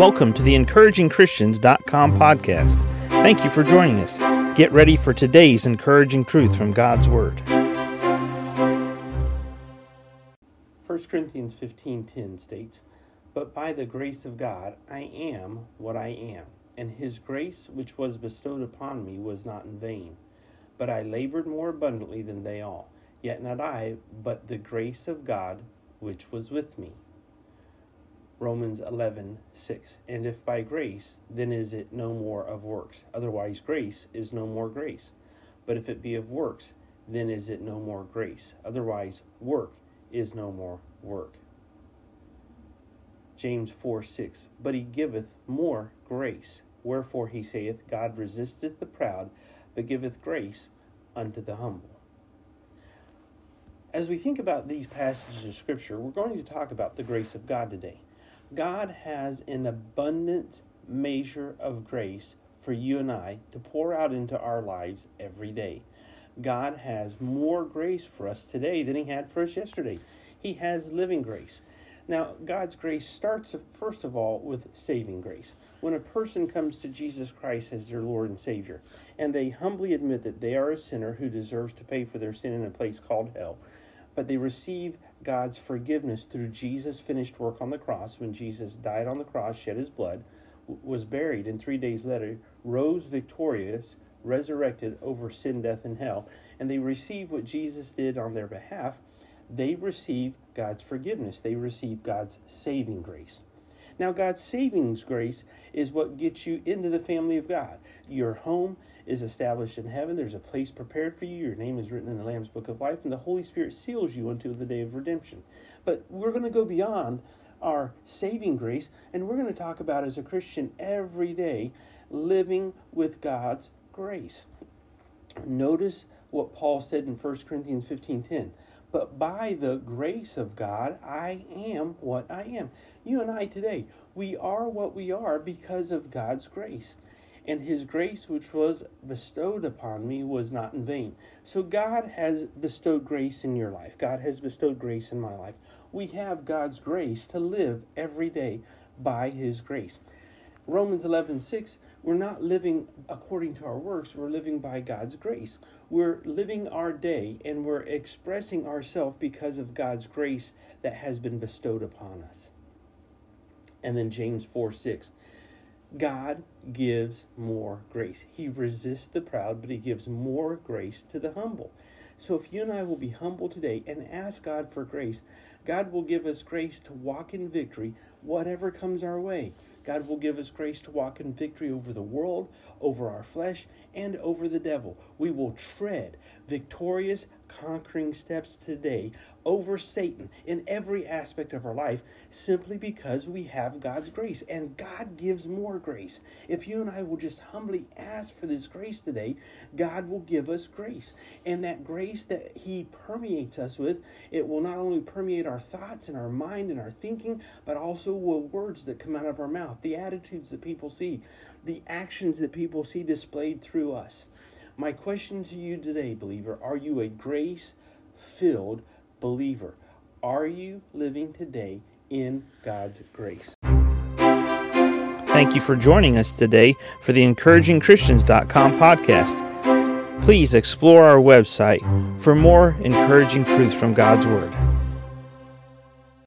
Welcome to the encouragingchristians.com podcast. Thank you for joining us. Get ready for today's encouraging truth from God's Word. 1 Corinthians 15:10 states, "But by the grace of God I am what I am, and his grace which was bestowed upon me was not in vain, but I labored more abundantly than they all, yet not I, but the grace of God which was with me." Romans 11, 6. And if by grace, then is it no more of works. Otherwise, grace is no more grace. But if it be of works, then is it no more grace. Otherwise, work is no more work. James 4, 6. But he giveth more grace. Wherefore he saith, God resisteth the proud, but giveth grace unto the humble. As we think about these passages of Scripture, we're going to talk about the grace of God today. God has an abundant measure of grace for you and I to pour out into our lives every day. God has more grace for us today than He had for us yesterday. He has living grace. Now, God's grace starts, first of all, with saving grace. When a person comes to Jesus Christ as their Lord and Savior, and they humbly admit that they are a sinner who deserves to pay for their sin in a place called hell, but they receive God's forgiveness through Jesus' finished work on the cross when Jesus died on the cross, shed his blood, was buried, and three days later rose victorious, resurrected over sin, death, and hell, and they receive what Jesus did on their behalf. They receive God's forgiveness. They receive God's saving grace. Now, God's savings grace is what gets you into the family of God. Your home is established in heaven. There's a place prepared for you. Your name is written in the Lamb's Book of Life, and the Holy Spirit seals you until the day of redemption. But we're going to go beyond our saving grace, and we're going to talk about as a Christian every day living with God's grace. Notice what Paul said in 1 Corinthians 15:10. But by the grace of God, I am what I am. You and I today, we are what we are because of God's grace. And his grace, which was bestowed upon me, was not in vain. So God has bestowed grace in your life. God has bestowed grace in my life. We have God's grace to live every day by his grace. Romans 11, 6, we're not living according to our works, we're living by God's grace. We're living our day and we're expressing ourselves because of God's grace that has been bestowed upon us. And then James 4, 6, God gives more grace. He resists the proud, but he gives more grace to the humble. So if you and I will be humble today and ask God for grace, God will give us grace to walk in victory, whatever comes our way. God will give us grace to walk in victory over the world, over our flesh, and over the devil. We will tread victorious, conquering steps today over Satan in every aspect of our life simply because we have God's grace. And God gives more grace. If you and I will just humbly ask for this grace today, God will give us grace. And that grace that He permeates us with, it will not only permeate thoughts and our mind and our thinking, but also words that come out of our mouth, the attitudes that people see, the actions that people see displayed through us. My question to you today, believer, are you a grace filled believer? Are you living today in God's grace? Thank you for joining us today for the encouragingchristians.com podcast. Please explore our website for more encouraging truths from God's Word.